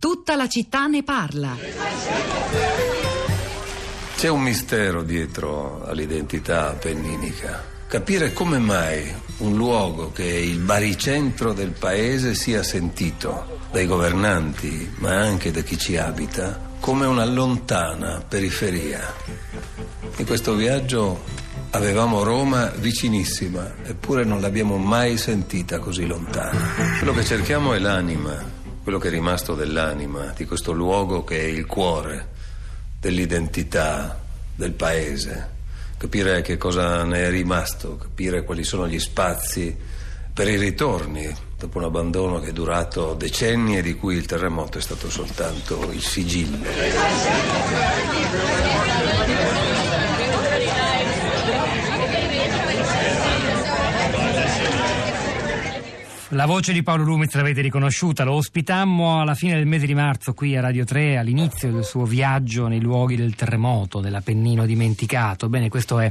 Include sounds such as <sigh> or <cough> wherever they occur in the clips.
Tutta la città ne parla. C'è un mistero dietro all'identità appenninica. Capire come mai un luogo che è il baricentro del paese sia sentito dai governanti, ma anche da chi ci abita, come una lontana periferia. In questo viaggio avevamo Roma vicinissima, eppure non l'abbiamo mai sentita così lontana. Quello che cerchiamo è l'anima quello che è rimasto dell'anima, di questo luogo che è il cuore dell'identità del paese, capire che cosa ne è rimasto, capire quali sono gli spazi per i ritorni dopo un abbandono che è durato decenni e di cui il terremoto è stato soltanto il sigillo. La voce di Paolo Lumiz l'avete riconosciuta, lo ospitammo alla fine del mese di marzo qui a Radio 3 all'inizio del suo viaggio nei luoghi del terremoto, dell'Appennino dimenticato. Bene, questo è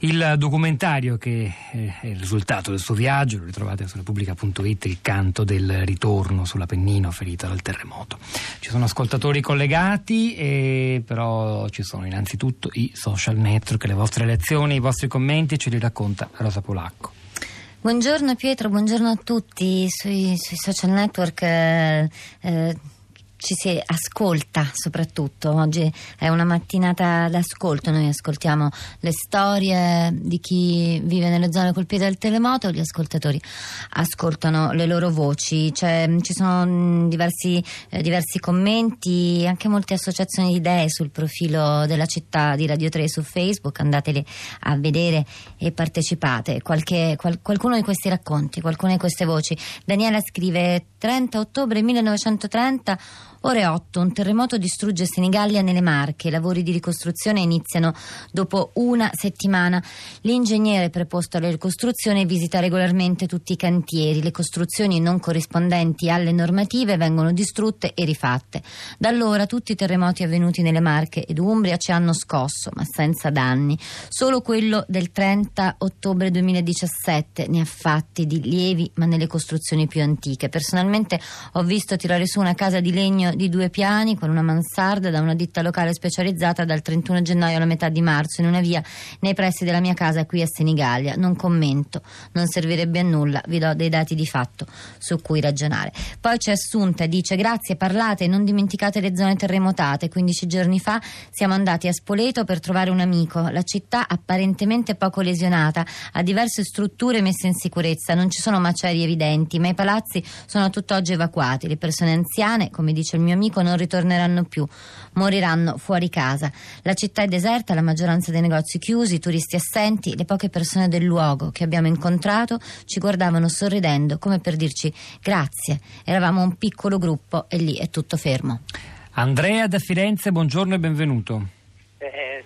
il documentario che è il risultato del suo viaggio, lo ritrovate su Repubblica.it, il canto del ritorno sull'Appennino ferito dal terremoto. Ci sono ascoltatori collegati, e però ci sono innanzitutto i social network, le vostre lezioni, i vostri commenti, ce li racconta Rosa Polacco. Buongiorno Pietro, buongiorno a tutti sui, sui social network. Eh, ci si ascolta soprattutto. Oggi è una mattinata d'ascolto, noi ascoltiamo le storie di chi vive nelle zone colpite dal terremoto, gli ascoltatori ascoltano le loro voci, cioè, ci sono diversi, eh, diversi, commenti, anche molte associazioni di idee sul profilo della città di Radio 3 su Facebook, andateli a vedere e partecipate. Qualche, qual, qualcuno di questi racconti, qualcuna di queste voci. Daniela scrive 30 ottobre 1930 Ore 8, un terremoto distrugge Senigallia nelle Marche. I lavori di ricostruzione iniziano dopo una settimana. L'ingegnere preposto alla ricostruzione visita regolarmente tutti i cantieri. Le costruzioni non corrispondenti alle normative vengono distrutte e rifatte. Da allora tutti i terremoti avvenuti nelle Marche ed Umbria ci hanno scosso, ma senza danni. Solo quello del 30 ottobre 2017 ne ha fatti di lievi, ma nelle costruzioni più antiche. Personalmente ho visto tirare su una casa di legno di due piani con una mansarda da una ditta locale specializzata dal 31 gennaio alla metà di marzo in una via nei pressi della mia casa qui a Senigallia. Non commento, non servirebbe a nulla, vi do dei dati di fatto su cui ragionare. Poi c'è Assunta, dice grazie, parlate, non dimenticate le zone terremotate. 15 giorni fa siamo andati a Spoleto per trovare un amico. La città apparentemente poco lesionata, ha diverse strutture messe in sicurezza, non ci sono macerie evidenti, ma i palazzi sono tutt'oggi evacuati. Le persone anziane, come dice il mio amico non ritorneranno più, moriranno fuori casa. La città è deserta, la maggioranza dei negozi chiusi, i turisti assenti, le poche persone del luogo che abbiamo incontrato ci guardavano sorridendo come per dirci grazie. Eravamo un piccolo gruppo e lì è tutto fermo. Andrea da Firenze, buongiorno e benvenuto.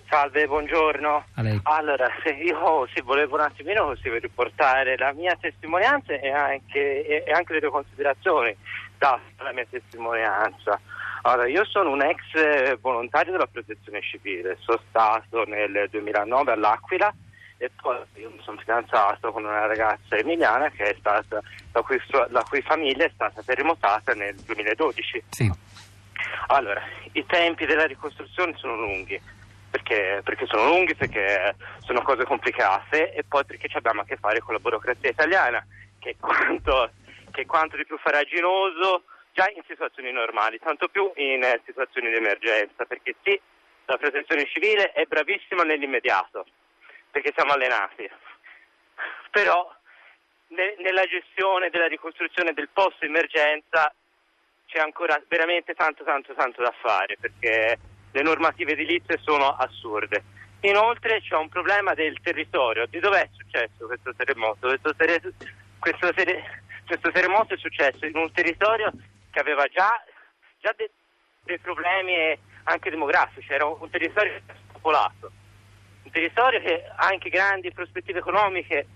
Salve, buongiorno. Allora, io sì, volevo un attimino così riportare la mia testimonianza e anche, e anche le tue considerazioni la mia testimonianza. Allora, io sono un ex eh, volontario della protezione civile, sono stato nel 2009 all'Aquila e poi io mi sono fidanzato con una ragazza emiliana che è stata, la, cui, la cui famiglia è stata terremotata nel 2012. Sì. Allora, i tempi della ricostruzione sono lunghi, perché, perché, sono lunghi, perché sono cose complicate e poi perché abbiamo a che fare con la burocrazia italiana, che quanto che quanto di più faraginoso già in situazioni normali, tanto più in situazioni di emergenza, perché sì, la protezione civile è bravissima nell'immediato, perché siamo allenati, però ne, nella gestione della ricostruzione del post emergenza c'è ancora veramente tanto tanto tanto da fare, perché le normative edilizie sono assurde. Inoltre c'è un problema del territorio, di dove è successo questo terremoto? Questo, ter- questo ter- questo terremoto è successo in un territorio che aveva già, già de- dei problemi anche demografici, era un territorio popolato, un territorio che ha anche grandi prospettive economiche,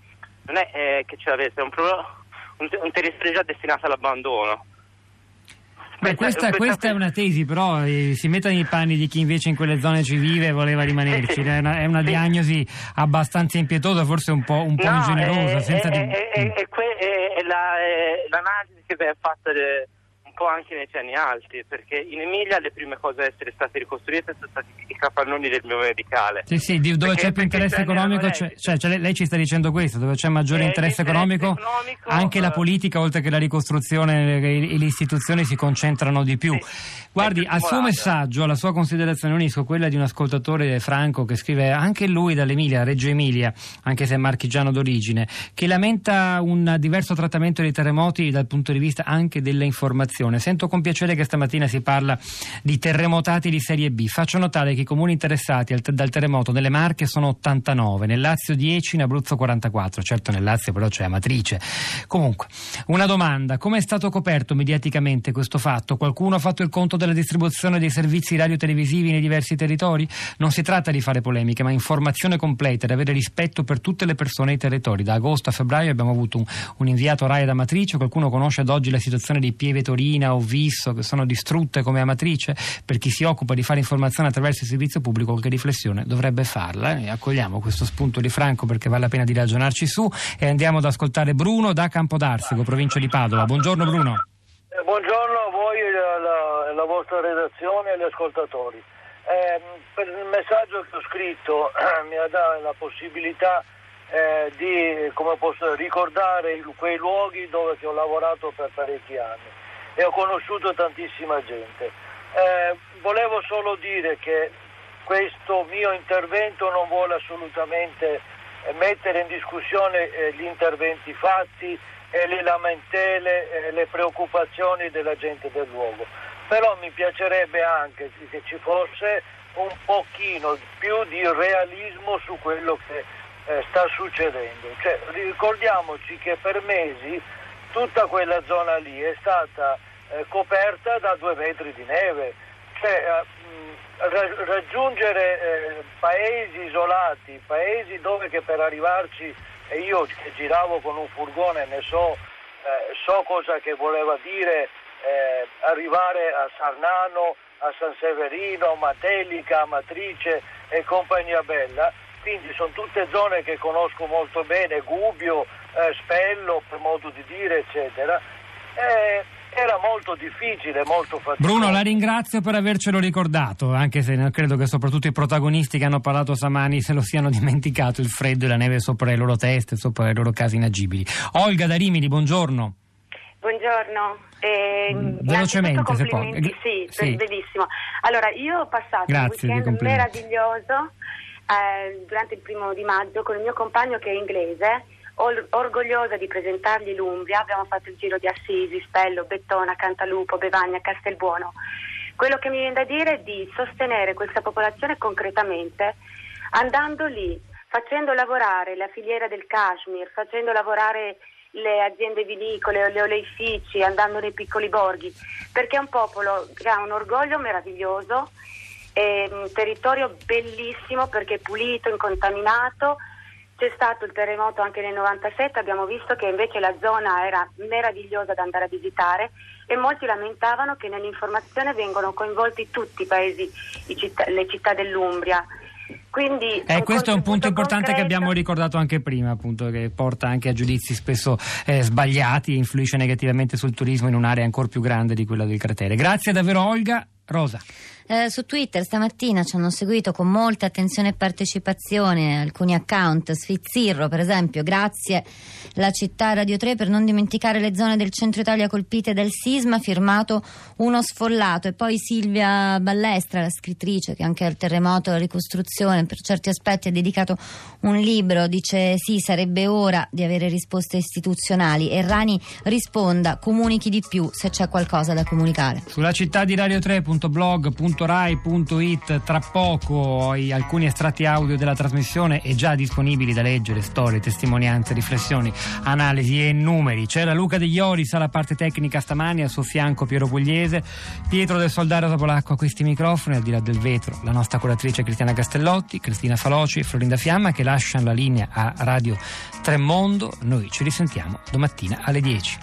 non è eh, che ce l'avesse, è un, pro- un, un territorio già destinato all'abbandono. Beh, questa, questa, è una tesi, però eh, si mettono nei panni di chi invece in quelle zone ci vive e voleva rimanerci. È una, è una diagnosi abbastanza impietosa, forse un po', un po no, ingenerosa. È, è, di... è, è, la, l'analisi che viene fatta de, un po' anche nei piani alti, perché in Emilia le prime cose a essere state ricostruite sono stati i capannoni del mio medicale. Sì, sì, dove Perché- c'è più interesse economico, c'è- cioè, cioè, lei- ci sta dicendo questo, dove c'è maggiore Eh, interesse l'interesse economico, anche la eh, politica, oltre che la ricostruzione e le istituzioni si concentrano di più. Sì, Guardi, al suo messaggio, alla sua considerazione unisco quella di un ascoltatore franco che scrive anche lui dall'Emilia, Reggio Emilia, anche se è marchigiano d'origine, che lamenta un diverso trattamento dei terremoti dal punto di vista anche dell'informazione. Sento con piacere che stamattina si parla di terremotati di serie B. Faccio notare che i comuni interessati al- dal terremoto nelle Marche sono 89, nel Lazio 10, in Abruzzo 44. Certo nel Lazio però c'è Amatrice. Comunque, una domanda, come è stato coperto mediaticamente questo fatto? Qualcuno ha fatto il conto della distribuzione dei servizi radiotelevisivi nei diversi territori? Non si tratta di fare polemiche, ma informazione completa ed avere rispetto per tutte le persone e i territori. Da agosto a febbraio abbiamo avuto un, un inviato RAI ad Amatrice, qualcuno conosce ad oggi la situazione di Pieve Torina o Visso che sono distrutte come Amatrice? Per chi si occupa di fare informazione attraverso il servizio pubblico qualche riflessione dovrebbe farla e accogliamo questo spunto di Franco perché vale la pena di ragionarci su e andiamo ad ascoltare Bruno da Campodarsego, provincia di Padova. Buongiorno Bruno. Eh, Buongiorno a voi e alla, alla vostra redazione e agli ascoltatori. Ehm, per il messaggio che ho scritto <clears throat> mi ha dato la possibilità eh, di posso, ricordare quei luoghi dove ho lavorato per parecchi anni e ho conosciuto tantissima gente. Eh, volevo solo dire che questo mio intervento non vuole assolutamente eh, mettere in discussione eh, gli interventi fatti e le lamentele e le preoccupazioni della gente del luogo. Però mi piacerebbe anche che ci fosse un pochino più di realismo su quello che eh, sta succedendo. Cioè, ricordiamoci che per mesi tutta quella zona lì è stata eh, coperta da due metri di neve. Cioè, eh, raggiungere eh, paesi isolati, paesi dove per arrivarci, e io che giravo con un furgone ne so, eh, so cosa che voleva dire arrivare a Sarnano, a San Severino, a Matelica, a Matrice e compagnia bella, quindi sono tutte zone che conosco molto bene, Gubbio, Spello per modo di dire, eccetera. Eh, era molto difficile, molto faticoso. Bruno, la ringrazio per avercelo ricordato, anche se non credo che soprattutto i protagonisti che hanno parlato stamani se lo siano <laughs> dimenticato il freddo e la neve sopra le loro teste, sopra le loro case inagibili. Olga da Rimini, buongiorno. Buongiorno. Eh, velocemente, se può. Sì, Sì. benissimo. Allora, io ho passato Grazie, un weekend meraviglioso eh, durante il primo di maggio con il mio compagno che è inglese, or- orgogliosa di presentargli l'Umbria. Abbiamo fatto il giro di Assisi, Spello, Bettona, Cantalupo, Bevagna, Castelbuono. Quello che mi viene da dire è di sostenere questa popolazione concretamente andando lì, facendo lavorare la filiera del cashmere, facendo lavorare le aziende vinicole le oleifici, andando nei piccoli borghi, perché è un popolo che ha un orgoglio meraviglioso, è un territorio bellissimo perché è pulito, incontaminato. C'è stato il terremoto anche nel 97, abbiamo visto che invece la zona era meravigliosa da andare a visitare e molti lamentavano che nell'informazione vengono coinvolti tutti i paesi, i città- le città dell'Umbria. Quindi Eh, questo è un punto importante che concreto. abbiamo ricordato anche prima, appunto, che porta anche a giudizi spesso eh, sbagliati e influisce negativamente sul turismo in un'area ancora più grande di quella del cratere. Grazie davvero Olga. Rosa. Eh, su Twitter stamattina ci hanno seguito con molta attenzione e partecipazione alcuni account, Sfizzirro per esempio, grazie la città Radio 3 per non dimenticare le zone del centro Italia colpite dal sisma, firmato uno sfollato. E poi Silvia Ballestra, la scrittrice che anche al terremoto e alla ricostruzione per certi aspetti ha dedicato un libro, dice sì sarebbe ora di avere risposte istituzionali. E Rani risponda, comunichi di più se c'è qualcosa da comunicare. Sulla città di radio3.blog.rai.it tra poco alcuni estratti audio della trasmissione e già disponibili da leggere, storie, testimonianze, riflessioni, analisi e numeri. C'era Luca De Ioris alla parte tecnica stamani, al suo fianco Piero Pugliese, Pietro del Soldario Topolacco a questi microfoni, al di là del vetro, la nostra curatrice Cristiana Castellotti, Cristina Faloci e Florinda Fiamma che lasciano la linea a Radio Tremondo. Noi ci risentiamo domattina alle 10.